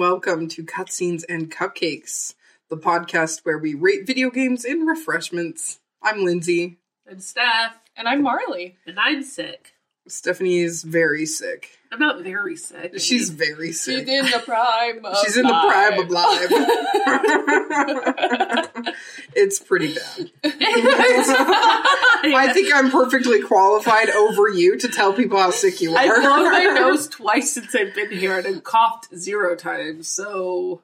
welcome to Cutscenes and Cupcakes, the podcast where we rate video games in refreshments. I'm Lindsay. I'm Steph. And I'm Marley. And I'm sick. Stephanie is very sick. I'm not very sick. She's very sick. She's in the prime of She's in the prime of life. it's pretty bad. I think I'm perfectly qualified over you to tell people how sick you are. I've blown my nose twice since I've been here and I've coughed zero times, so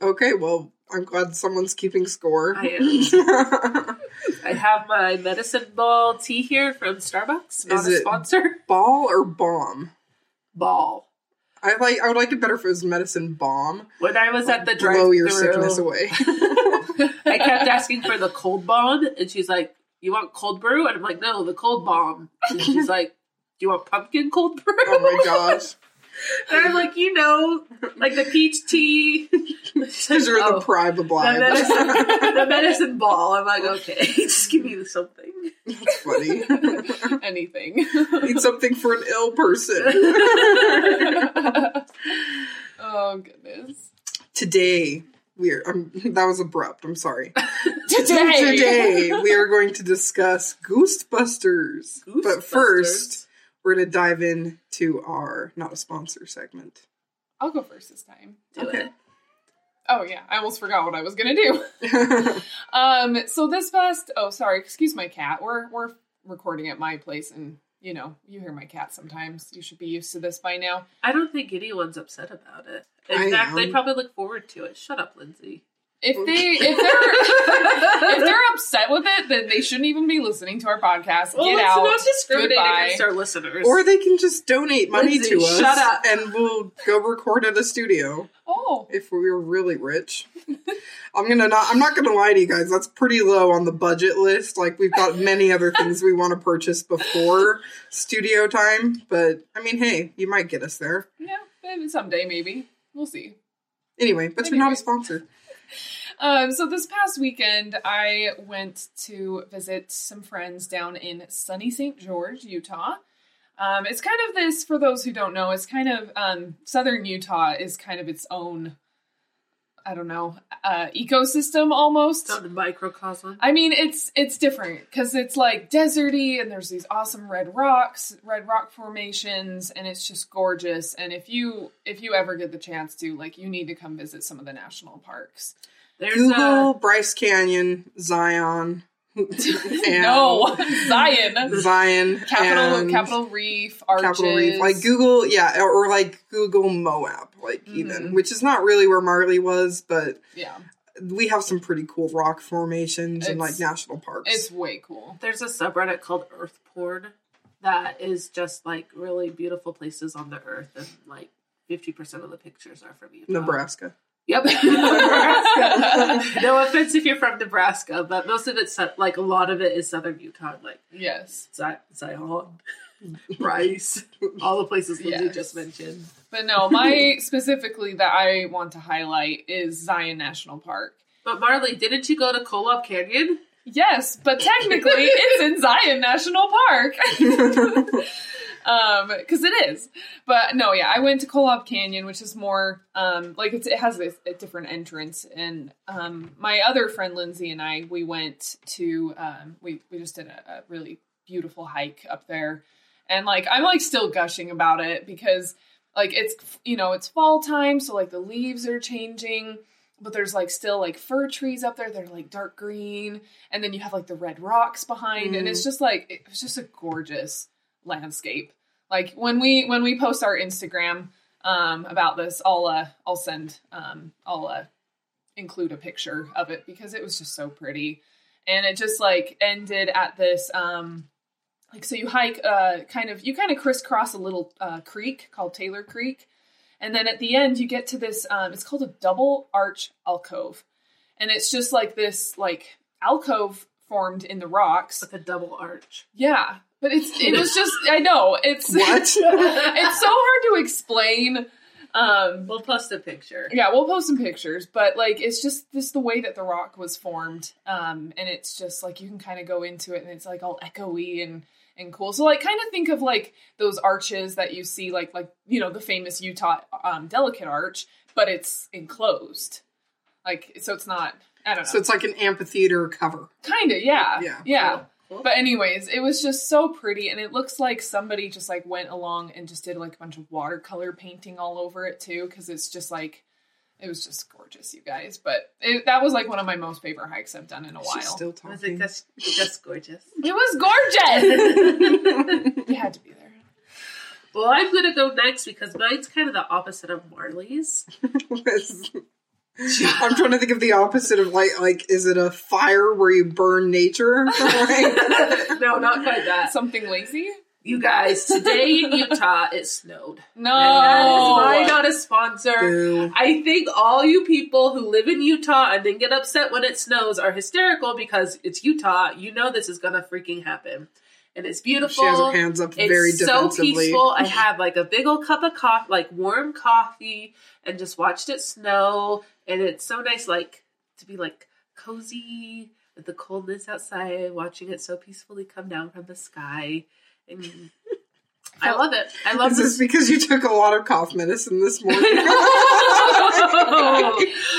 Okay, well, I'm glad someone's keeping score. I am. I have my medicine ball tea here from Starbucks. Not Is a it- sponsor. Ball or bomb? Ball. I like. I would like it better if it was medicine bomb. When I was at the drive Blow your sickness away. I kept asking for the cold bomb, and she's like, "You want cold brew?" And I'm like, "No, the cold bomb." And she's like, "Do you want pumpkin cold brew?" oh my gosh! And I'm like, you know, like the peach tea. These are Oh, the prime of the medicine, the medicine ball. I'm like, okay, just give me something. That's funny. anything. Need something for an ill person. oh goodness. Today we are. Um, that was abrupt. I'm sorry. Today. Today we are going to discuss Ghostbusters. But first, we're going to dive into our not a sponsor segment. I'll go first this time. do Okay. it. Oh yeah, I almost forgot what I was gonna do. Um, so this past oh sorry, excuse my cat. We're we're recording at my place and you know, you hear my cat sometimes. You should be used to this by now. I don't think anyone's upset about it. In I fact, they probably look forward to it. Shut up, Lindsay. If they if they're if they're upset with it, then they shouldn't even be listening to our podcast. well, Get let's out. not discriminate Goodbye. against our listeners. or they can just donate money Lindsay, to us. shut up. And we'll go record at a studio. Oh, if we were really rich. I'm gonna not. I'm not gonna lie to you guys. That's pretty low on the budget list. Like we've got many other things we want to purchase before studio time. But I mean, hey, you might get us there yeah, maybe someday, maybe we'll see. anyway. But you're not a sponsor. Um, so this past weekend, I went to visit some friends down in sunny St. George, Utah. Um, it's kind of this, for those who don't know, it's kind of um, southern Utah is kind of its own, I don't know, uh, ecosystem almost. Not a microcosm. I mean, it's it's different because it's like deserty, and there's these awesome red rocks, red rock formations, and it's just gorgeous. And if you if you ever get the chance to, like, you need to come visit some of the national parks. There's Google a Bryce Canyon, Zion, and no, Zion, Zion, Capitol Capitol Reef, arches. Capitol Reef, like Google, yeah, or, or like Google Moab, like even, Mhm. which is not really where Marley was, but Yeah, we have some pretty cool rock formations and like national parks. it's way cool. there's a subreddit called Earth Porn that is just like really beautiful places on the earth, and like fifty percent of the pictures are from Utah. Nebraska. Yep. Nebraska. no offense if you're from Nebraska, but most of it's like a lot of it is southern Utah, like Yes, Zion, Bryce, all the places Lindsay Yes. just mentioned. but no, my specifically that I want to highlight is Zion National Park. But Marley, didn't you go to Kolob Canyon? Yes, but technically it's in Zion National Park. Um because it is. But no yeah i went to kolob canyon which is more um like it's, it has a, a different entrance. And um my other friend lindsay and i we went to um we we just did a, a really beautiful hike up there. And like i'm like still gushing about it because like it's you know it's fall time so like the leaves are changing. But there's like still like fir trees up there they're like dark green. And then you have like the red rocks behind. And it's just like it was just a gorgeous landscape. Like when we when we post our instagram um about this i'll uh i'll send um i'll uh include a picture of it because it was just so pretty. And it just like ended at this um like so you hike uh kind of you kind of crisscross a little uh creek called taylor creek. And then at the end you get to this um it's called a double arch alcove. And it's just like this like alcove formed in the rocks. With a double arch. yeah but it's it was just i know it's What? it's so hard to explain Um, We'll post a picture. yeah, we'll post some pictures, but like it's just this the way that the rock was formed, um, and it's just like you can kind of go into it, and it's like all echoey and and cool. So like kind of think of like those arches that you see, like like you know the famous Utah um, delicate arch, but it's enclosed, like so it's not. I don't know. So it's like an amphitheater cover. kind of yeah Yeah. yeah. Cool. Cool. But anyways, it was just so pretty, and it looks like somebody just like went along and just did like a bunch of watercolor painting all over it too, because it's just like it was just gorgeous, you guys. But it, that was like one of my most favorite hikes I've done in a while. She's still I was like, talking. that's that's gorgeous. it was gorgeous. you had to be there. Well, I'm gonna go next because mine's kind of the opposite of Marley's. I'm trying to think of the opposite of light. like is it a fire where you burn nature? No, not quite that. Something lazy? You guys, today in Utah it snowed. No. And that is oh. why not a sponsor. Boo. I think all you people who live in Utah and then get upset when it snows are hysterical because it's Utah. You know this is gonna freaking happen. And it's beautiful. She has her hands up It's very so peaceful. I had like a big old cup of coffee, like warm coffee, and just watched it snow. And it's so nice, like to be like cozy with the coldness outside, watching it so peacefully come down from the sky. And I love it. I love Is this this. because you took a lot of cough medicine this morning?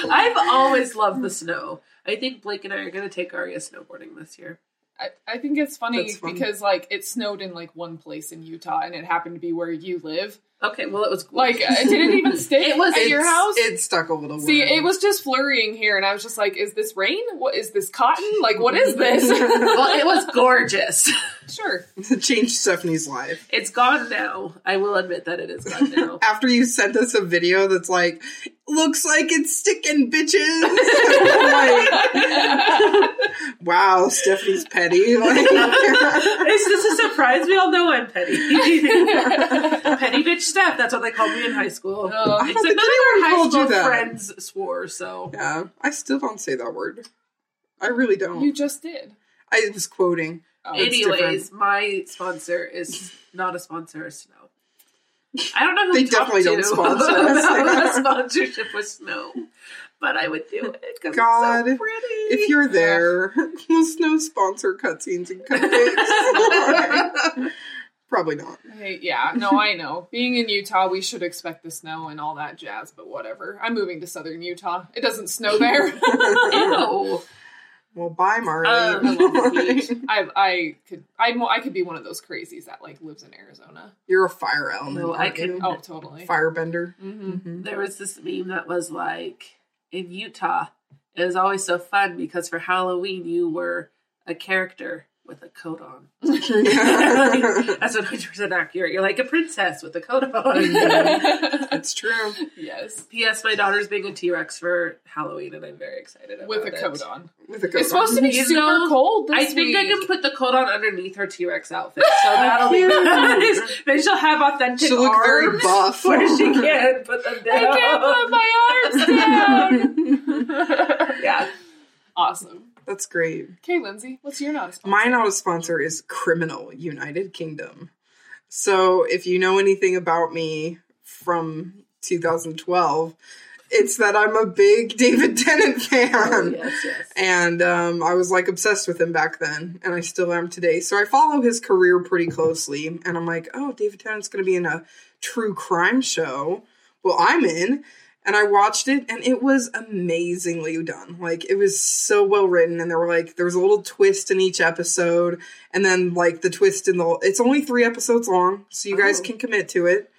I've always loved the snow. I think Blake and I are going to take Aria snowboarding this year. I, I think it's funny That's fun. because like it snowed in like one place in Utah and it happened to be where you live. Okay, well, it was Like it didn't even stick It was- at your house. It stuck a little. See, it was just flurrying here, and I was just like, "Is this rain? What is this cotton? Like, what is this?" well, it was gorgeous. sure. Changed Stephanie's life. It's gone now. I will admit that it is gone now. After you sent us a video that's like, looks like it's sticking, bitches. like, wow, Stephanie's petty. Like, Is this a surprise? We all know I'm petty. petty bitch Steph. That's what they called me in high school. Oh. I don't Except none of our high called you school that. friends swore, so. yeah, I still don't say that word. I really don't. You just did. I was quoting. Oh. Anyways, my sponsor is not a sponsor of Snow. I don't know who They definitely to don't sponsor us. a sponsorship with Snow, but I would do it because God, it's so pretty. If you're there, will Snow sponsor cutscenes and cupcakes? Probably not. Hey, yeah, no, I know. Being in Utah, we should expect the snow and all that jazz, but whatever. I'm moving to southern Utah. It doesn't snow there. Ew. Well, bye, Marley. Um, I love the beach. I, I could, I, I could be one of those crazies that like lives in Arizona. You're a fire element. No, I aren't you? could- Oh, totally. Firebender. hmm Mhm. There was this meme that was like in Utah. It was always so fun because for Halloween you were a character with a coat on. That's 100% accurate. You're like a princess with a coat on. It's true. yes, P.S. My daughter's being a T Rex for Halloween, and I'm very excited about with a it. coat on. With a coat on. It's supposed to be You super know, cold. This I think week. I can put the coat on underneath her T Rex outfit, so that'll be nice. Then she'll have authentic She'll look very buff. where she can put them down. I can't put my arms down. yeah, awesome. That's great. Okay, Lindsay, what's your not a sponsor? My not a sponsor is Criminal United Kingdom. So if you know anything about me from 2012, it's that I'm a big David Tennant fan. Oh, yes, yes. And um, I was like obsessed with him back then, and I still am today. So I follow his career pretty closely, and I'm like, oh, David Tennant's going to be in a true crime show. Well, I'm in, and I watched it, and it was amazingly done. Like it was so well written, and there were like there was a little twist in each episode, and then like the twist in the it's only three episodes long, so you guys Oh. can commit to it.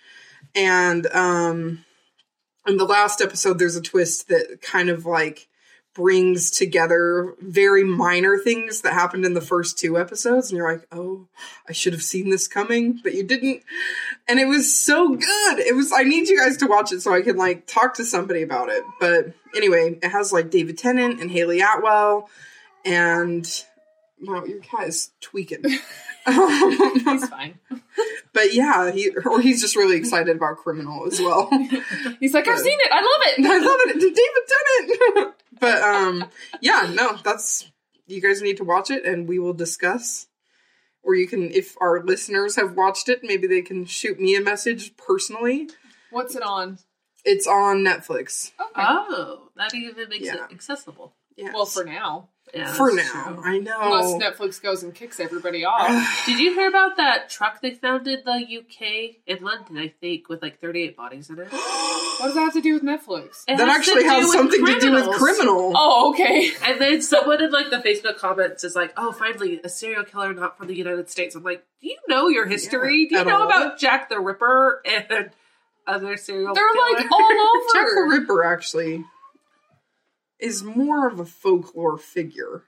And um, in the last episode, there's a twist that kind of like brings together very minor things that happened in the first two episodes and you're like oh i should have seen this coming but you didn't. And it was so good. It was i need you guys to watch it so i can like talk to somebody about it. But anyway it has like david tennant and hayley atwell and wow your cat is tweaking He's fine. but yeah he or he's just really excited about criminal as well He's like, I've seen it. I love it. I love it. David Tennant. but um, yeah, no, that's you guys need to watch it, and we will discuss. Or you can, if our listeners have watched it, maybe they can shoot me a message personally. What's it on? It's on Netflix. Okay. Oh, that even makes Yeah. it accessible. Yes. well, for now, Yeah, for now, true. I know. unless. Netflix goes and kicks everybody off. Did you hear about that truck they found in the UK in London? I think with like 38 bodies in it. what does that have to do with Netflix? It that has actually has with something to do with criminal. Oh, okay. And then someone in like the Facebook comments is like, "Oh, finally, a serial killer not from the United States." I'm like, "Do you know your history? Yeah, do you know all. about Jack the Ripper and other serial killers? They're killers?" like all over. Jack the. Ripper actually is more of a folklore figure.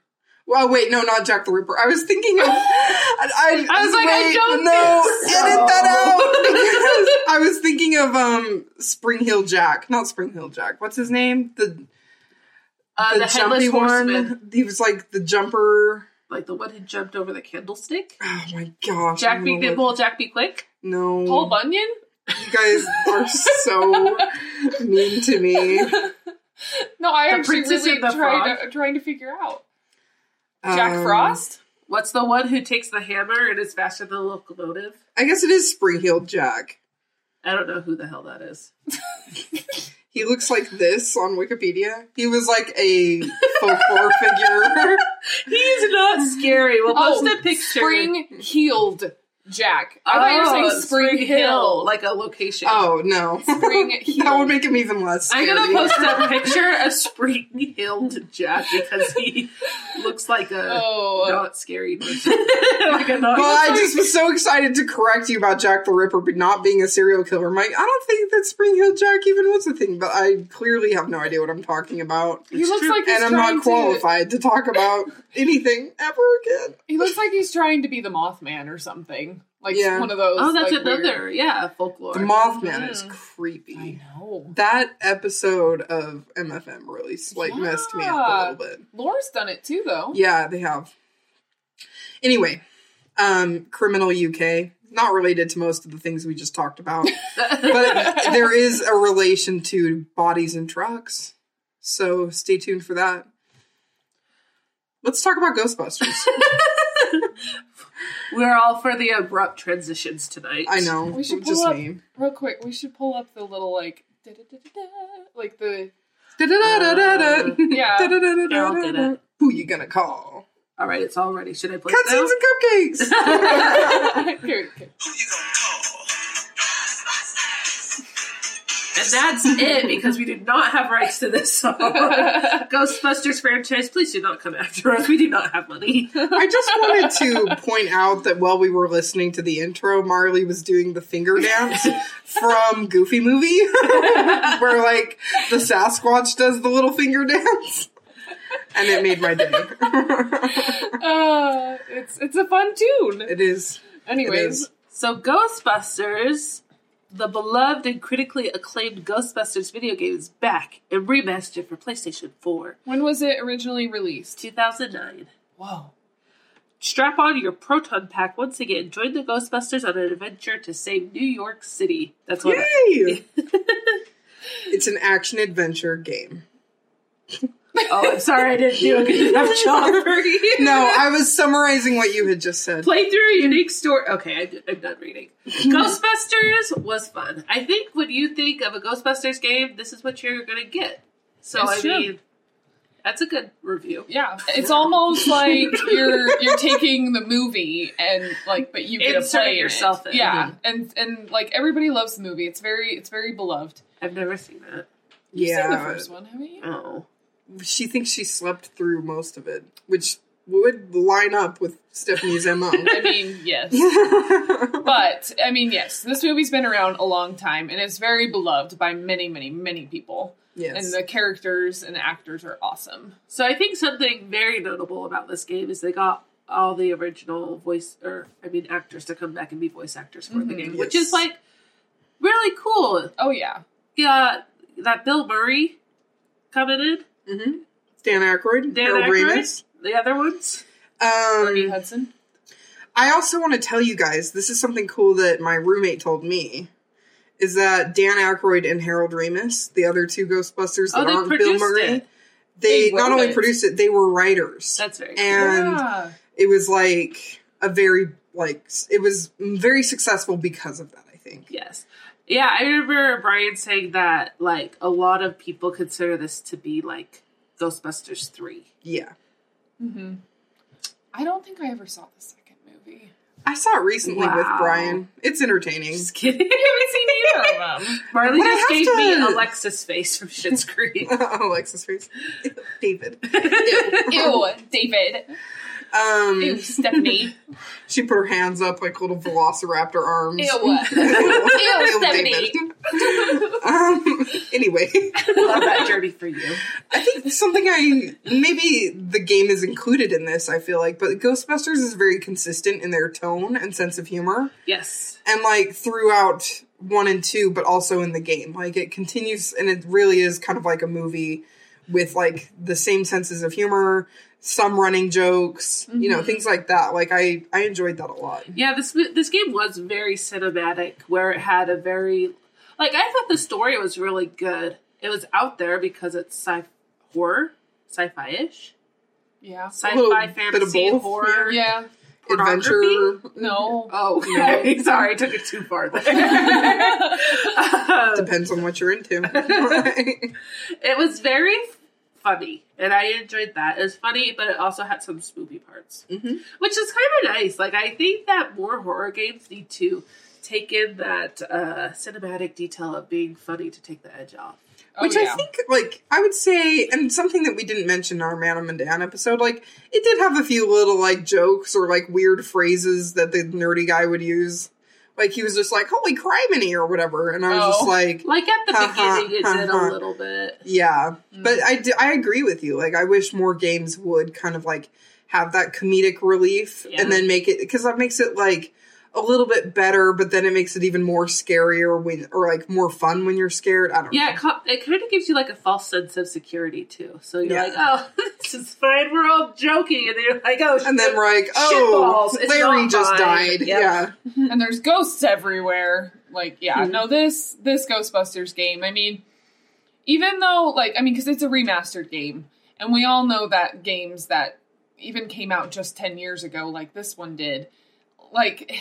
Well, wait, no, not Jack the Ripper. I was thinking of. I, I was like, I don't no, think so. edit that out I was thinking of um Spring Hill Jack, not Spring Hill Jack. What's his name? The uh, the, the, headless jumpy one. He was like the jumper. like the one who jumped over the candlestick. Oh my gosh! Jack be nimble, Jack be quick. No, Paul Bunyan? you guys are so mean to me. No, I The actually really and the tried to, trying to figure out. Jack Um, Frost? What's the one who takes the hammer and is faster than the locomotive? I guess it is Spring Heeled Jack. I don't know who the hell that is. He looks like this on Wikipedia. He was like a folklore figure. He's not scary. We'll post Oh, a picture. Spring Heeled Jack. I thought you were saying Oh, Spring, Hill. like a location. Oh no, Spring that Heeled. would make him even less. I'm gonna post a picture of spring heeled Jack because he looks like a Oh, not scary person. like a not. Well, I just was so excited to correct you about Jack the Ripper, but not being a serial killer. I'm I don't think that Spring Hill Jack even was a thing, but I clearly have no idea what I'm talking about, he looks like he's and I'm trying not to. qualified to talk about anything ever again. He looks like he's trying to be the Mothman or something. Like Yeah. one of those. oh, that's like, another weird- yeah folklore. The Mothman is Mhm. creepy. I know. That episode of MFM really like messed me up a little bit. Laura's done it too, though. Yeah, they have. Anyway, um, Criminal UK, not related to most of the things we just talked about, but there is a relation to bodies and trucks. So stay tuned for that. Let's talk about Ghostbusters. We're all for the abrupt transitions tonight. I know, We should just up- me. Real quick, we should pull up the little like, da-da-da-da-da, like the Da-da-da-da-da. Uh, yeah. Da-da-da-da-da. I'll get it. Who you gonna call? All right, it's all ready. Should I play it now? Cutscenes and cupcakes. Here, okay. Who you gonna call? And that's it because we do not have rights to this song. Ghostbusters franchise, please do not come after us. We do not have money. I just wanted to point out that while we were listening to the intro, Marley was doing the finger dance from Goofy Movie, where like the Sasquatch does the little finger dance, and it made my day. Uh, it's it's a fun tune. it is. Anyways, is. So, Ghostbusters, the beloved and critically acclaimed Ghostbusters video game, is back and remastered for PlayStation 4, when was it originally released? 2009. Whoa. Strap on your proton pack once again. Join the Ghostbusters on an adventure to save New York City. That's what. Yay! it's an action adventure game. Oh, I'm sorry, I didn't do a good enough job for you. No, I was summarizing what you had just said. Play through a unique story. Okay, I'm, I'm done reading. Ghostbusters was fun. I think when you think of a Ghostbusters game, this is what you're gonna get. So It's I true. mean, that's a good review. Yeah, it's almost like you're you're taking the movie and like, but you get to Insert play yourself it. in. Yeah, and and like everybody loves the movie. It's very it's very beloved. I've never seen that. You've seen the first one, haven't you? Oh, she thinks she slept through most of it, which would line up with Stephanie's mo. I mean, yes. But I mean, yes, this movie's been around a long time and it's very beloved by many, many, many people. yes. And the characters and the actors are awesome. so I think something very notable about this game is they got all the original voice, or I mean, actors to come back and be voice actors for the Mhm. game, which is like really cool. Oh yeah, Yeah, that Bill Murray coming in, hmm Dan Aykroyd, Dan Harold Aykroyd? Ramis. the other ones. Ernie Um, Hudson. I also want to tell you guys this is something cool that my roommate told me. Is that Dan Aykroyd and Harold Ramis, the other two Ghostbusters that Oh, aren't Bill Murray, it. they, They not only it. produced it, they were writers. That's very cool. and yeah. it was like a very like it was very successful because of that. I think. Yes. Yeah, I remember Brian saying that like a lot of people consider this to be like Ghostbusters three. Yeah. Mm-hmm. I don't think I ever saw the second movie. I saw it recently with Brian. It's entertaining. Just kidding. I haven't seen either of them. Marley But just gave to- me Alexis' face from Schitt's Creek. Alexis' face. David. Ew, David. Um, Ew, Stephanie. she put her hands up like little velociraptor arms. Ew. Ew, Stephanie. Um, anyway, Love that journey for you. I think something I maybe the game is included in this. I feel like, but Ghostbusters is very consistent in their tone and sense of humor, Yes. and like throughout one and two, but also in the game. Like it continues, and it really is kind of like a movie with like the same senses of humor, some running jokes, you know, Mhm. things like that. Like I I enjoyed that a lot. Yeah, this this game was very cinematic, where it had a very like I thought the story was really good. It was out there because it's sci horror, sci-fi ish, Yeah. sci-fi little bit of fantasy horror. Yeah. Adventure. No. Oh, No. okay. sorry, I took it too far. There. Um, Depends on what you're into. it was very funny, and I enjoyed that. It was funny, but it also had some spoopy parts, Mhm. which is kind of nice. Like I think that more horror games need to take in that uh, cinematic detail of being funny to take the edge off. Oh, Which yeah. I think, like, I would say, and something that we didn't mention in our Man of Medan episode, like, it did have a few little, like, jokes or, like, weird phrases that the nerdy guy would use. Like, he was just like, holy criminy or whatever. And I was just Oh. like, Like at the Ha-ha, beginning, it did a ha-ha. little bit. yeah. Mm. But I agree with you. Like, I wish more games would kind of, like, have that comedic relief Yeah. and then make it, because that makes it, like, a little bit better, but then it makes it even more scarier when, or like more fun when you're scared. I don't Yeah, know. it, co- it kind of gives you like a false sense of security too. So you're Yeah. like, oh, this is fine. We're all joking, and then you're like, oh, And then we're like, oh, Shitballs, Larry just fine. died. Yep. Yeah. and there's ghosts everywhere. Like, yeah, Mhm. no, this this Ghostbusters game. I mean, even though, like, I mean, because it's a remastered game, and we all know that games that even came out just ten years ago, like this one did, like,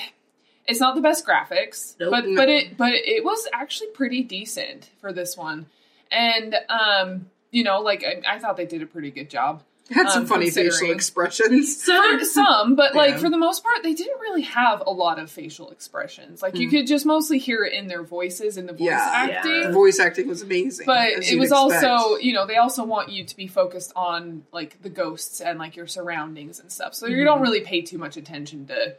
it's not the best graphics, Nope. but No. but it but it was actually pretty decent for this one, and um, you know, like I, I thought they did a pretty good job. Had some Um, funny facial expressions. So For some, but like Yeah. for the most part, they didn't really have a lot of facial expressions. Like you Mm. could just mostly hear it in their voices and the voice Yeah. Yeah. acting. The voice acting was amazing. But it was expect. also, you know, they also want you to be focused on like the ghosts and like your surroundings and stuff. So you Mhm. don't really pay too much attention to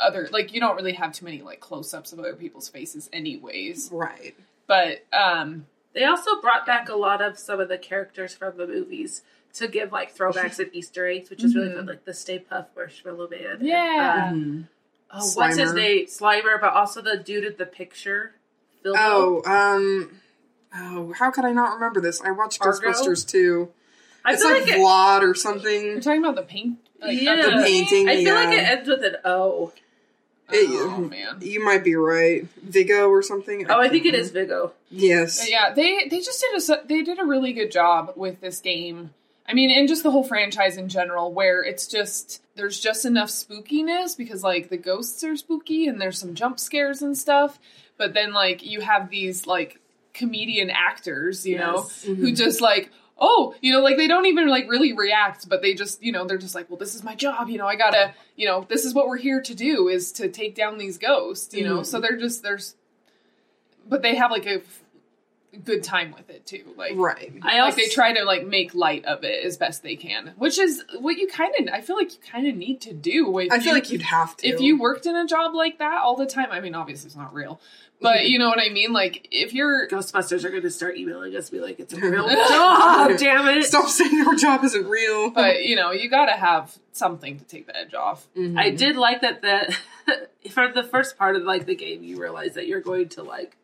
other like you don't really have too many like close ups of other people's faces anyways. right. But um they also brought back a lot of some of the characters from the movies to give like throwbacks and Easter eggs, which is really Mhm. fun, like the Stay Puft Marshmallow Man. and, Yeah. uh, Mhm. oh, what's his name? Slimer, but also the dude at the picture. Bilbo. Oh, um, oh, how could I not remember this? I watched Argo? Ghostbusters too. I it's feel like, like, it, Vlad or something. you're talking about the paint like, Yeah. The painting. I feel like it ends with an O. Oh man. You might be right. Vigo or something. Oh, I think it can't Vigo. Yes. But yeah, they they just did a they did a really good job with this game. I mean, and just the whole franchise in general, where it's just there's just enough spookiness because like the ghosts are spooky and there's some jump scares and stuff, but then like you have these like comedian actors, you know, Yes. who mm-hmm. just like oh you know like they don't even like really react but they just you know they're just like well this is my job you know i gotta you know this is what we're here to do is to take down these ghosts you know Mhm. so they're just there's but they have like a good time with it too like Right. I also like they try to like make light of it as best they can which is what you kind of i feel like you kind of need to do if I feel you- like you'd have to. if you worked in a job like that all the time i mean obviously it's not real but you know what i mean like if you're Ghostbusters are going to start emailing us, and be like, "It's a real job, damn it!" Stop saying your job isn't real. but you know you gotta have something to take the edge off Mhm. I did like that. The for the first part of like the game, you realize that you're going to like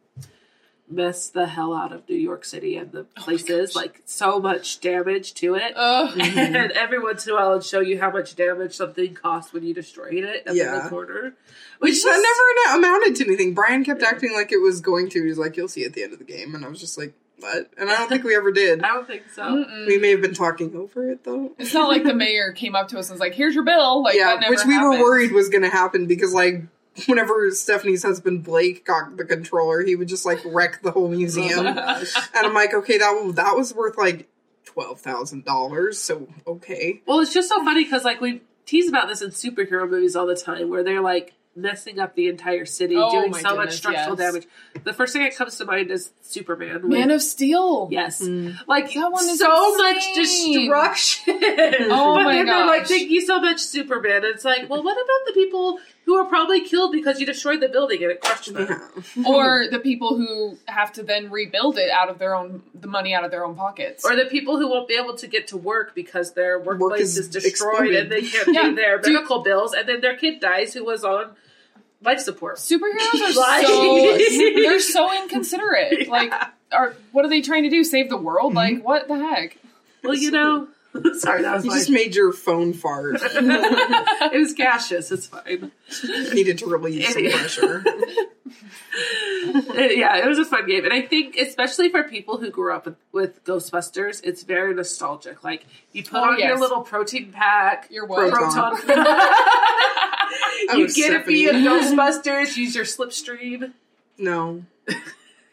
mess the hell out of New York City and the places. gosh. like so much damage to it. Ugh. Mhm. And every once in a while, it'd show you how much damage something cost when you destroyed it up in Yeah. the corner. Which Which that is- never amounted to anything. Brian kept acting like it was going to. He's like, "You'll see at the end of the game," and I was just like, "What?" And I don't think we ever did. I don't think so. Mm-mm. We may have been talking over it though. It's not like the mayor came up to us and was like, "Here's your bill." Like, yeah, that never which we were worried was going to happen because like whenever Stephanie's husband Blake got the controller, he would just like wreck the whole museum. and I'm like, okay, that that was worth like twelve thousand dollars. So okay, Well, it's just so funny because like we tease about this in superhero movies all the time, where they're like messing up the entire city, Oh doing my so much structural yes. damage. The first thing that comes to mind is Superman. with- Man of Steel. yes, Mm. like That one is so much destruction. Oh but my then they're like, "Thank you so much, Superman." And it's like, well, what about the people who are probably killed because you destroyed the building and it crushed them? yeah. or the people who have to then rebuild it out of their own the money out of their own pockets. Or the people who won't be able to get to work because their workplace is is, destroyed exploded. and they can't Yeah. pay their Do- medical bills, and then their kid dies who was on life support. Superheroes are so they're so inconsiderate. Yeah. Like, are what are they trying to do? Save the world? Mm-hmm. Like, what the heck? Well, you know, sorry, that was You my. just made your phone fart. it was gaseous. It's fine. Needed to relieve some pressure. yeah, it was a fun game, and I think especially for people who grew up with, with Ghostbusters, it's very nostalgic. Like you put Oh, on your little protein pack, Your what? Proton. proton. Oh, you get it via Stephanie. Ghostbusters. Use your slipstream. No,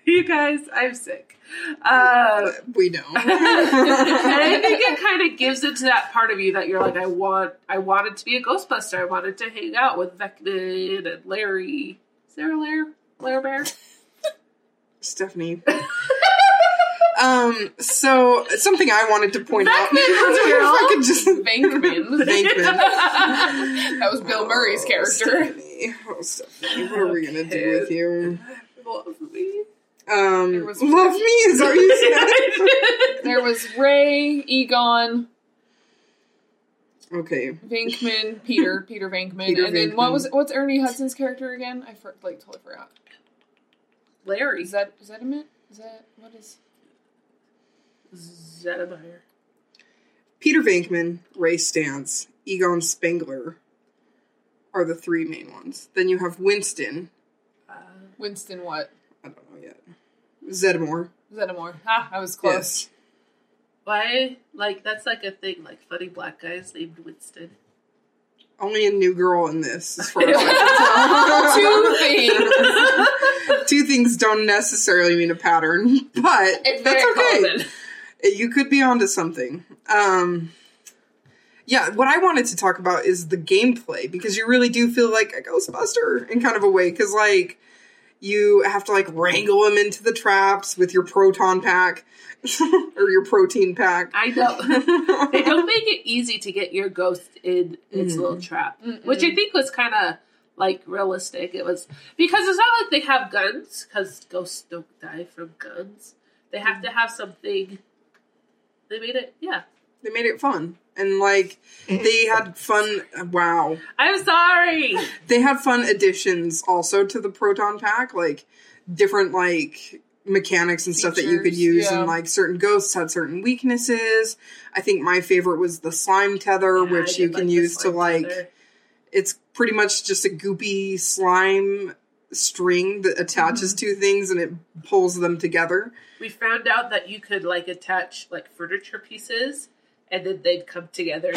You guys, I'm sick. Uh, we don't. and I think it kind of gives into that part of you that you're like, I want, I wanted to be a Ghostbuster. I wanted to hang out with Vecna and Larry. Is there a Lair? Lair Bear? Stephanie. um. So something I wanted to point out. Beckman was real. I could just Venkman. Venkman. that was Bill Murray's Oh, character. Stephanie. Oh, Stephanie, what are we gonna do with you? Love me. Um, There was- love me is that what you said? There was Ray, Egon, okay, Venkman, Peter, Peter Venkman, Peter and then what was what's Ernie Hudson's character again? I for, like totally forgot. Larry. Is that is that him? Is that what is? Zedemeyer. Peter Venkman, Ray Stantz, Egon Spengler are the three main ones. Then you have Winston. Uh, Winston what? I don't know yet. Zeddemore. Zeddemore. Ah, I was close. Yes. why? Like, that's like a thing, like funny black guys named Winston. Only a new girl in this, as far as I Two can things. tell. Two things don't necessarily mean a pattern, but It's that's okay. common. You could be onto something. Um, yeah, what I wanted to talk about is the gameplay because you really do feel like a Ghostbuster in kind of a way because like you have to like wrangle them into the traps with your proton pack or your protein pack. I know. they don't make it easy to get your ghost in its Mhm. little trap, Mm-mm. which I think was kind of like realistic. It was because it's not like they have guns because ghosts don't die from guns. They have to have something. They made it, yeah. They made it fun and like they had fun. Wow, I'm sorry. they had fun additions also to the proton pack, like different like mechanics and stuff that you could use, yeah. and like certain ghosts had certain weaknesses. I think my favorite was the slime tether, Yeah, which you can like use to like. tether. It's pretty much just a goopy slime string that attaches Mm-hmm. two things and it pulls them together. We found out that you could like attach like furniture pieces, and then they'd come together.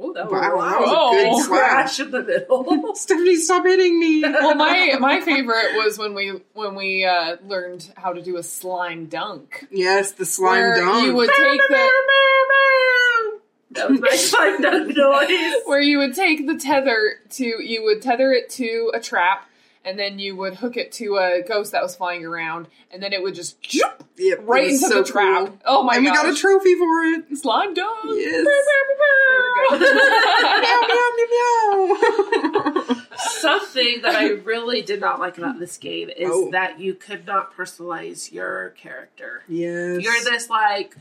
Oh, that was, Wow, that was a good slap. crash in the middle. Stephanie, stop hitting me! well, my my favorite was when we when we uh, learned how to do a slime dunk. yes, the slime where dunk. you would take the that was my slime dunk noise. where you would take the tether to you would tether it to a trap and then you would hook it to a ghost that was flying around and then it would just jump Yep, it right into so the trap. cool. Oh my and we got a trophy for it. slime dunk. Yes. There we go. meow, meow, meow, meow. Something that I really did not like about this game is Oh. that you could not personalize your character. yes. You're this like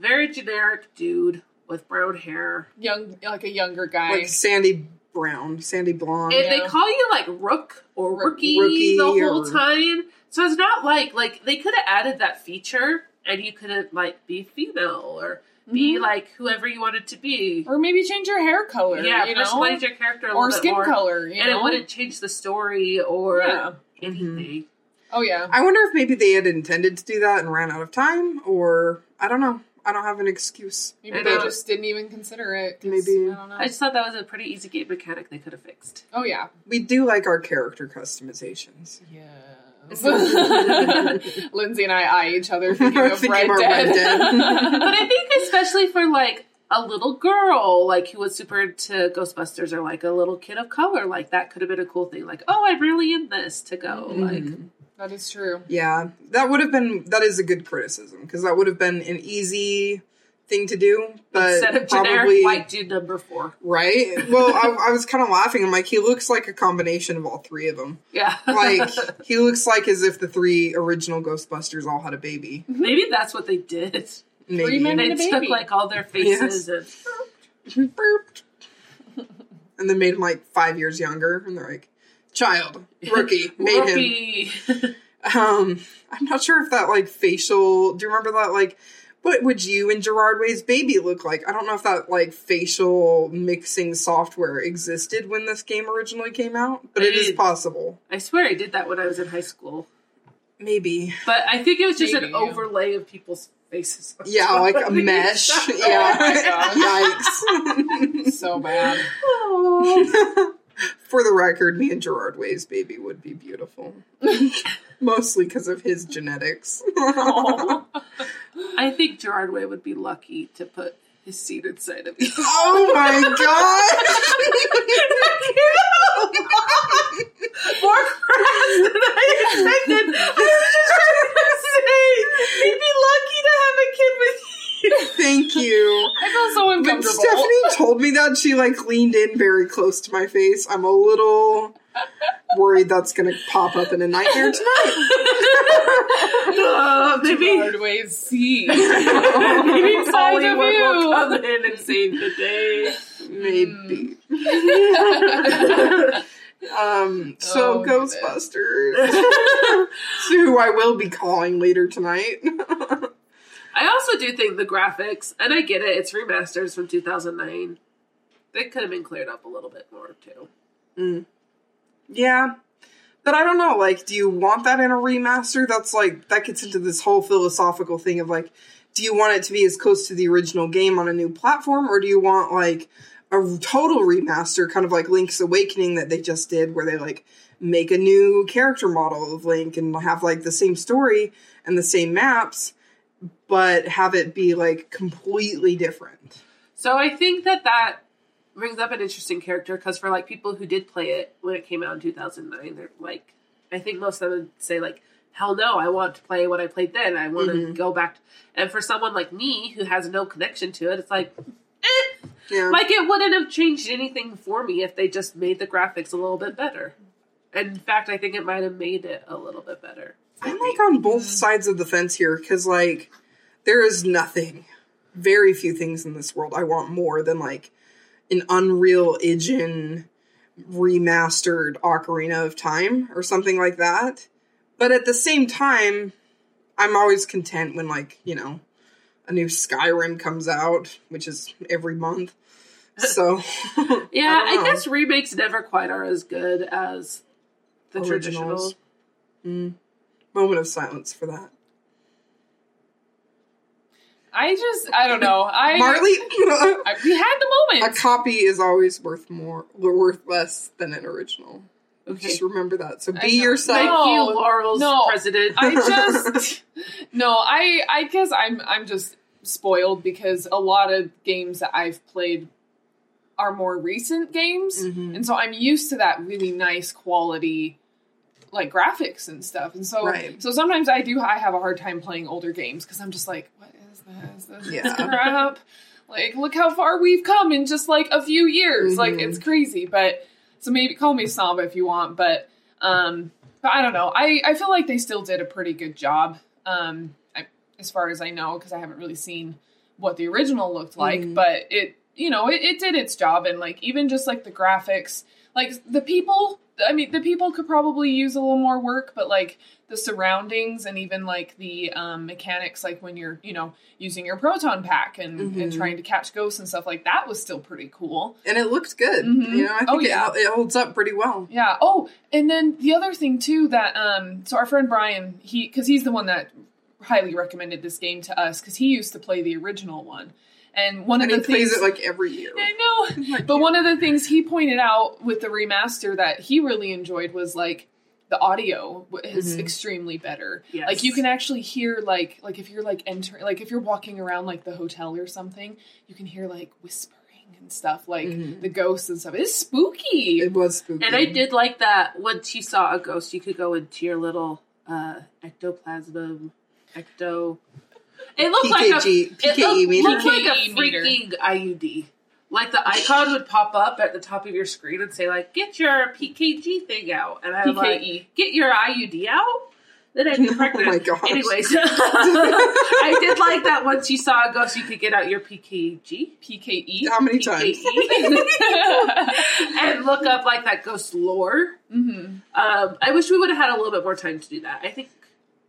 very generic dude with brown hair. Young like a younger guy. like Sandy Brown, Sandy Blonde. And Yeah. they call you like Rook or Rook- Rookie, Rookie the whole or- time. So it's not like like they could have added that feature and you could have like be female or be Mhm. like whoever you wanted to be. or maybe change your hair color. yeah, you know? personalize your character a or little bit skin more, color. You and know? it wouldn't change the story or Yeah. anything. Oh yeah. I wonder if maybe they had intended to do that and ran out of time, or I don't know. I don't have an excuse. Maybe I they know. just didn't even consider it. Maybe. I don't know. I just thought that was a pretty easy game mechanic they could have fixed. oh yeah. We do like our character customizations. Yeah. Lindsay and I eye each other thinking of Thinking Red, Dead. Red Dead. but I think especially for like a little girl, like who was super into Ghostbusters, or like a little kid of color, like that could have been a cool thing. Like, oh, I'm really in this to go. Like, Mhm. That is true. Yeah, that would have been that is a good criticism because that would have been an easy thing to do, but instead of generic white dude number four. right. Well, I, I was kind of laughing. I'm like, he looks like a combination of all three of them. Yeah, Like he looks like as if the three original Ghostbusters all had a baby. maybe that's what they did. Maybe. men They And a took baby. like all their faces and Burped. and then made him like five years younger, and they're like, child, rookie, made him. Um, I'm not sure if that like facial. Do you remember that? Like, what would you and Gerard Way's baby look like? I don't know if that like facial mixing software existed when this game originally came out, but it is Maybe. possible. I swear I did that when I was in high school, Maybe. but I think it was just Maybe, an yeah. overlay of people's faces. Yeah, like a mesh. Yeah. Yikes. So bad. For the record, me and Gerard Way's baby would be beautiful. Mostly because of his genetics. I think Gerard Way would be lucky to put his seed inside of you. oh my god! More crass than I expected. I was just trying to say, he'd be lucky to have a kid with you. Thank you. I feel so uncomfortable. When uncomfortable. Stephanie told me that, she like leaned in very close to my face. I'm a little worried that's gonna pop up in a nightmare tonight. Uh, maybe Hard ways see. maybe Inside of will come in and save the day. Maybe. Um, so Oh. Ghostbusters, who I will be calling later tonight. I also do think the graphics, and I get it, it's remasters from 2009. They could have been cleared up a little bit more too. Mm. yeah, but I don't know. Like, do you want that in a remaster? That's like that gets into this whole philosophical thing of like, do you want it to be as close to the original game on a new platform, or do you want like a total remaster, kind of like Link's Awakening that they just did, where they like make a new character model of Link and have like the same story and the same maps, but have it be like completely different. So I think that that brings up an interesting character because for like people who did play it when it came out in 2009, they're like, I think most of them would say like, hell no, I want to play what I played then. I want to go back. And for someone like me who has no connection to it, it's like, eh. Yeah. Like it wouldn't have changed anything for me if they just made the graphics a little bit better. In fact, I think it might have made it a little bit better. I'm like on both sides of the fence here because like there is nothing, very few things in this world I want more than like an Unreal Engine remastered Ocarina of Time or something like that. But at the same time, I'm always content when like you know a new Skyrim comes out, which is every month. So Yeah, I I, guess remakes never quite are as good as the Originals. traditional. Mm. Moment of silence for that. I just, I don't know. I, Marley, I we had the moment. a copy is always worth more, worth less than an original. Okay. Just remember that. So be yourself. Thank No, you, Laurel's no. president. I just no, I I guess I'm I'm just spoiled because a lot of games that I've played are more recent games, Mhm. and so I'm used to that really nice quality like graphics and stuff. And so Right. so sometimes I do I have a hard time playing older games because I'm just like, what is this? This is Yeah. crap. Like, look how far we've come in just like a few years. Like, Mhm. it's crazy. But so maybe call me snob if you want, but um, but I don't know. I I feel like they still did a pretty good job. Um, I, as far as I know, because I haven't really seen what the original looked like, Mhm. but it you know it, it did its job and like even just like the graphics, like the people. I mean, the people could probably use a little more work, but like the surroundings and even like the um, mechanics, like when you're, you know, using your proton pack and, and Mhm. trying to catch ghosts and stuff like that was still pretty cool. and it looked good. Mhm. You know, I think Oh, it- yeah. it, holds up pretty well. Yeah. Oh, and then the other thing too that um, so our friend Brian, he because he's the one that highly recommended this game to us because he used to play the original one. And one And of he the things plays it like every year. I know. But one of the things he pointed out with the remaster that he really enjoyed was like the audio w- is Mhm. extremely better. Yes. Like you can actually hear like like if you're like entering like if you're walking around like the hotel or something, you can hear like whispering and stuff like Mhm. the ghosts and stuff. It's spooky. It was spooky. And I did like that once you saw a ghost, you could go into your little uh, ectoplasm, ecto. It looked like a PKG, it PKE looked, meter. looked like a PKE meter. freaking IUD. Like the icon would pop up at the top of your screen and say like, "Get your PKG thing out," and I'm like, PKE. "Get your IUD out." Then I'd be Oh pregnant. my gosh. Anyways, I did like that once you saw a ghost, you could get out your PKG. PKE. How many times? PKE. and look up like that ghost lore. hmm Um, I wish we would have had a little bit more time to do that. I think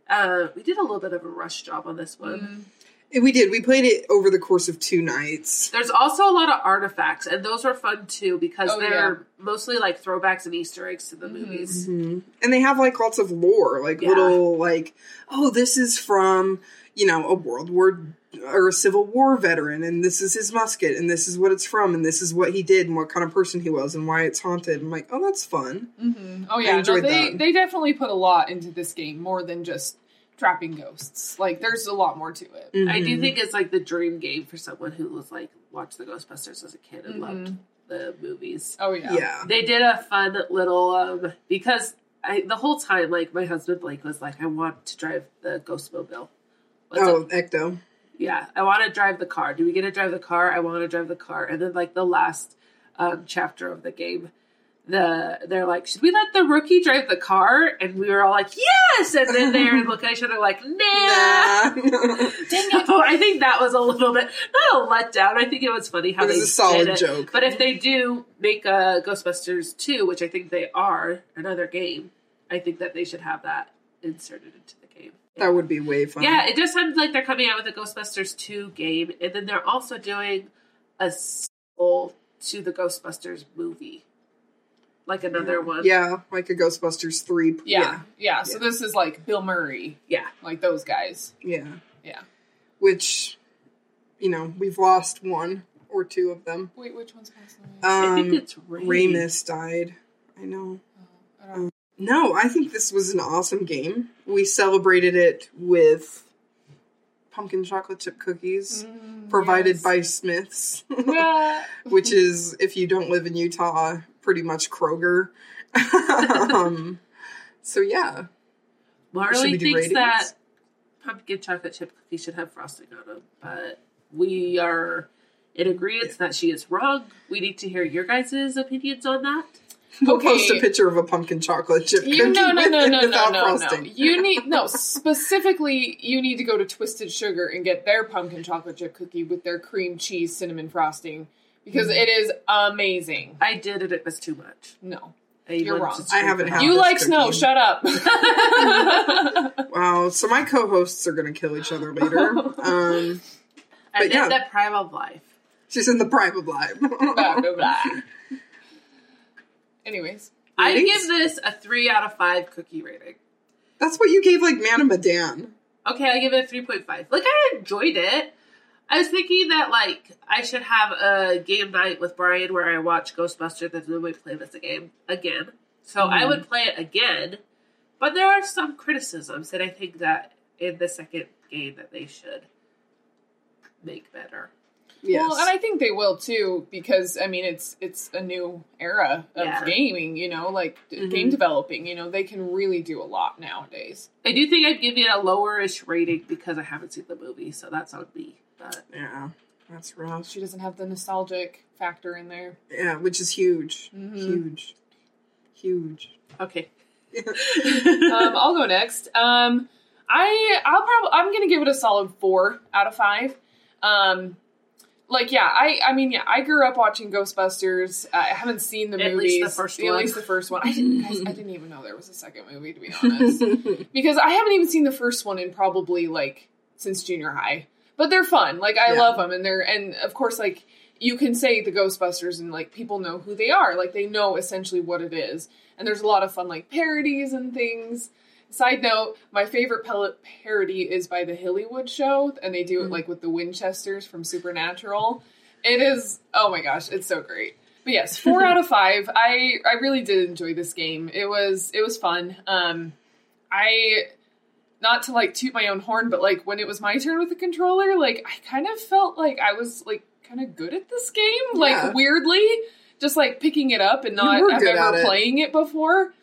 uh, we did a little bit of a rush job on this one. We did. We played it over the course of two nights. There's also a lot of artifacts, and those were fun too because Oh, they're yeah. mostly like throwbacks and Easter eggs to the Mhm. movies. hmm And they have like lots of lore, like Yeah. little like, oh, this is from you know a World War or a Civil War veteran, and this is his musket, and this is what it's from, and this is what he did, and what kind of person he was, and why it's haunted. I'm like, oh, that's fun. hmm Oh yeah, no, they that. they definitely put a lot into this game, more than just trapping ghosts. Like there's a lot more to it. I do Mhm. think it's like the dream game for someone who was like watched the Ghostbusters as a kid and loved Mhm. the movies. Oh yeah, yeah. They did a fun little um because I the whole time like my husband Blake was like I want to drive the Ghostmobile. What's Oh, it? Ecto. Yeah, I want to drive the car. Do we get to drive the car? I want to drive the car. And then like the last um, chapter of the game, the they're like, should we let the rookie drive the car? And we were all like, yes. And then they look at each other like, nah. Nah. So I think that was a little bit not a letdown. I think it was funny how It was they a solid did it. joke. But if they do make a Ghostbusters two, which I think they are, another game, I think that they should have that inserted into the. That would be way fun. Yeah, it just sounds like they're coming out with a Ghostbusters 2 game, and then they're also doing a sequel to the Ghostbusters movie. Like another one. Yeah, like a Ghostbusters three. yeah, yeah. So Yeah. this is like Bill Murray, Yeah. like those guys. yeah, Yeah. Which, you know, we've lost one or two of them. Wait, which one's passing away? I think Um, it's Ray. Ramis died. I know. Oh, I don't No, I think this was an awesome game. We celebrated it with pumpkin chocolate chip cookies Mm, provided yes. by Smith's, Yeah. which is, if you don't live in Utah, pretty much Kroger. um, so, yeah. Marley thinks ratings? that pumpkin chocolate chip cookies should have frosting on them, but we are in agreement that she is wrong. We need to hear your guys' opinions on that. We'll Okay. post a picture of a pumpkin chocolate chip You cookie no no with no it no no without no no. frosting. You need no specifically. You need to go to Twisted Sugar and get their pumpkin chocolate chip cookie with their cream cheese cinnamon frosting because it is amazing. I did, it. it was too much. No, I You're wrong. I haven't had you this like snow. Shut up. Wow, so my co-hosts are going to kill each other later. um, I But did yeah. that prime of life. she's in the prime of life. Anyways, I give this a three out of five cookie rating. That's what you gave like Man of Medan. Okay, I give it a three point five. Like I enjoyed it. I was thinking that like I should have a game night with Brian where I watch Ghostbusters and then we play this game again. So I Mhm. would play it again. But there are some criticisms that I think that in the second game that they should make better. Yes. well, and I think they will too because I mean it's it's a new era of Yeah. gaming. You know, like d- Mhm. game developing. You know, they can really do a lot nowadays. I do think I'd give it a lowerish rating because I haven't seen the movie, so that's on me. But yeah, that's rough. She doesn't have the nostalgic factor in there. Yeah, which is huge, Mhm. huge, huge. okay. um, I'll go next. Um, I I'll probably I'm gonna give it a solid four out of five. Um, like yeah, I I mean yeah, I grew up watching Ghostbusters. I haven't seen the At movies. least the first At one. least the first one. I didn't. Guys, I didn't even know there was a second movie to be honest, because I haven't even seen the first one in probably like since junior high. But they're fun. Like I Yeah. love them, and they're and of course like you can say the Ghostbusters and like people know who they are. Like they know essentially what it is. And there's a lot of fun like parodies and things. Side note: My favorite pellet parody is by the Hillywood Show, and they do it Mhm. like with the Winchesters from Supernatural. It is oh my gosh, it's so great. But yes, four out of five. I I really did enjoy this game. It was it was fun. Um, I not to like toot my own horn, but like when it was my turn with the controller, like I kind of felt like I was like kind of good at this game. Like Yeah. weirdly, just like picking it up and not have ever it. playing it before.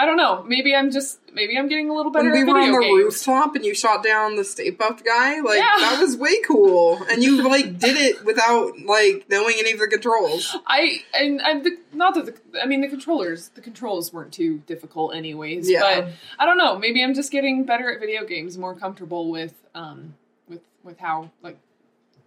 I don't know. Maybe I'm just maybe I'm getting a little better when we at were on the games. rooftop and you shot down the Stay Puft guy, like Yeah. that was way cool. And you like did it without like knowing any of the controls. I and and the, not that the I mean the controllers the controls weren't too difficult anyways. Yeah. But I don't know. Maybe I'm just getting better at video games, more comfortable with um with with how like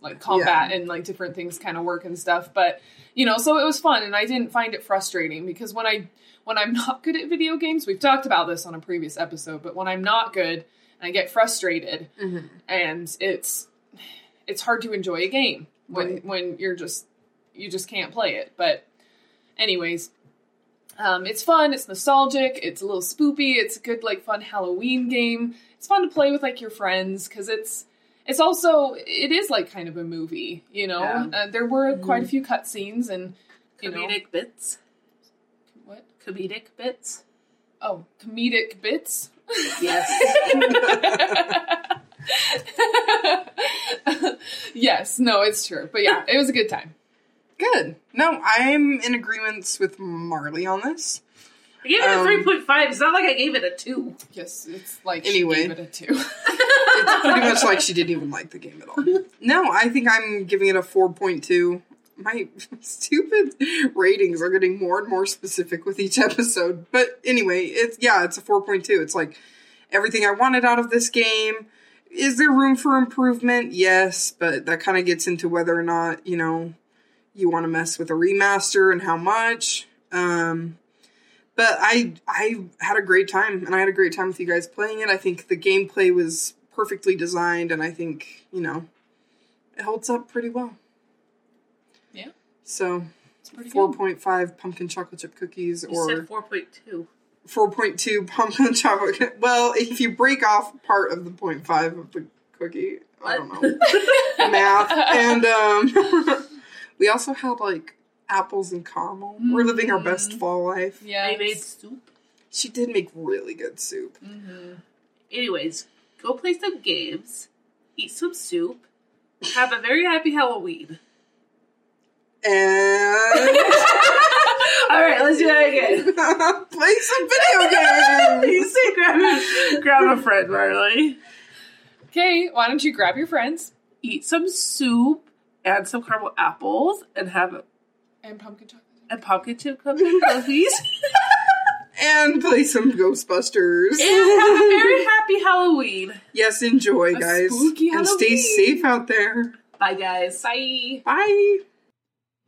like combat and like different things kind of work and stuff. But you know, so it was fun, and I didn't find it frustrating because when I when I'm not good at video games, we've talked about this on a previous episode. But when I'm not good and I get frustrated, Mhm. and it's it's hard to enjoy a game when Right. when you're just you just can't play it. But anyways, um, it's fun. It's nostalgic. It's a little spoopy. It's a good like fun Halloween game. It's fun to play with like your friends because it's it's also it is like kind of a movie. You know, Yeah. uh, there were quite a few cutscenes and you know Comedic bits. What Comedic bits. oh comedic bits. Yes. yes, no, it's true. But yeah, it was a good time. Good. No, I'm in agreement with Marley on this. I gave it a Um, three point five. It's not like I gave it a two. Yes, it's like Anyway. she gave it a two. It's pretty much like she didn't even like the game at all. No, I think I'm giving it a 4.2. My stupid ratings are getting more and more specific with each episode. But anyway, it's yeah, it's a 4.2. It's like everything I wanted out of this game. Is there room for improvement? Yes, but that kind of gets into whether or not, you know, you want to mess with a remaster and how much. Um but I I had a great time and I had a great time with you guys playing it. I think the gameplay was perfectly designed and I think, you know, it holds up pretty well. Yeah. So It's pretty four good. point five pumpkin chocolate chip cookies You or said four point two. four point two pumpkin chocolate well, if you break off part of the point five of the cookie, I don't know. Math. And um we also had like apples and caramel. We're living our best Mm. fall life. Yeah. I made soup. She did make really good soup. hmm Anyways, go play some games, eat some soup, have a very happy Halloween. And All right, let's do that again. play some video games. you say grab a, grab a friend, Marley. Okay, why don't you grab your friends Eat some soup, add some caramel apples, and have and pumpkin chocolate? a pumpkin chip cookies. and play some Ghostbusters. and have a very happy Halloween. yes, enjoy, A guys. spooky and stay safe out there. Bye, guys. Bye. Bye.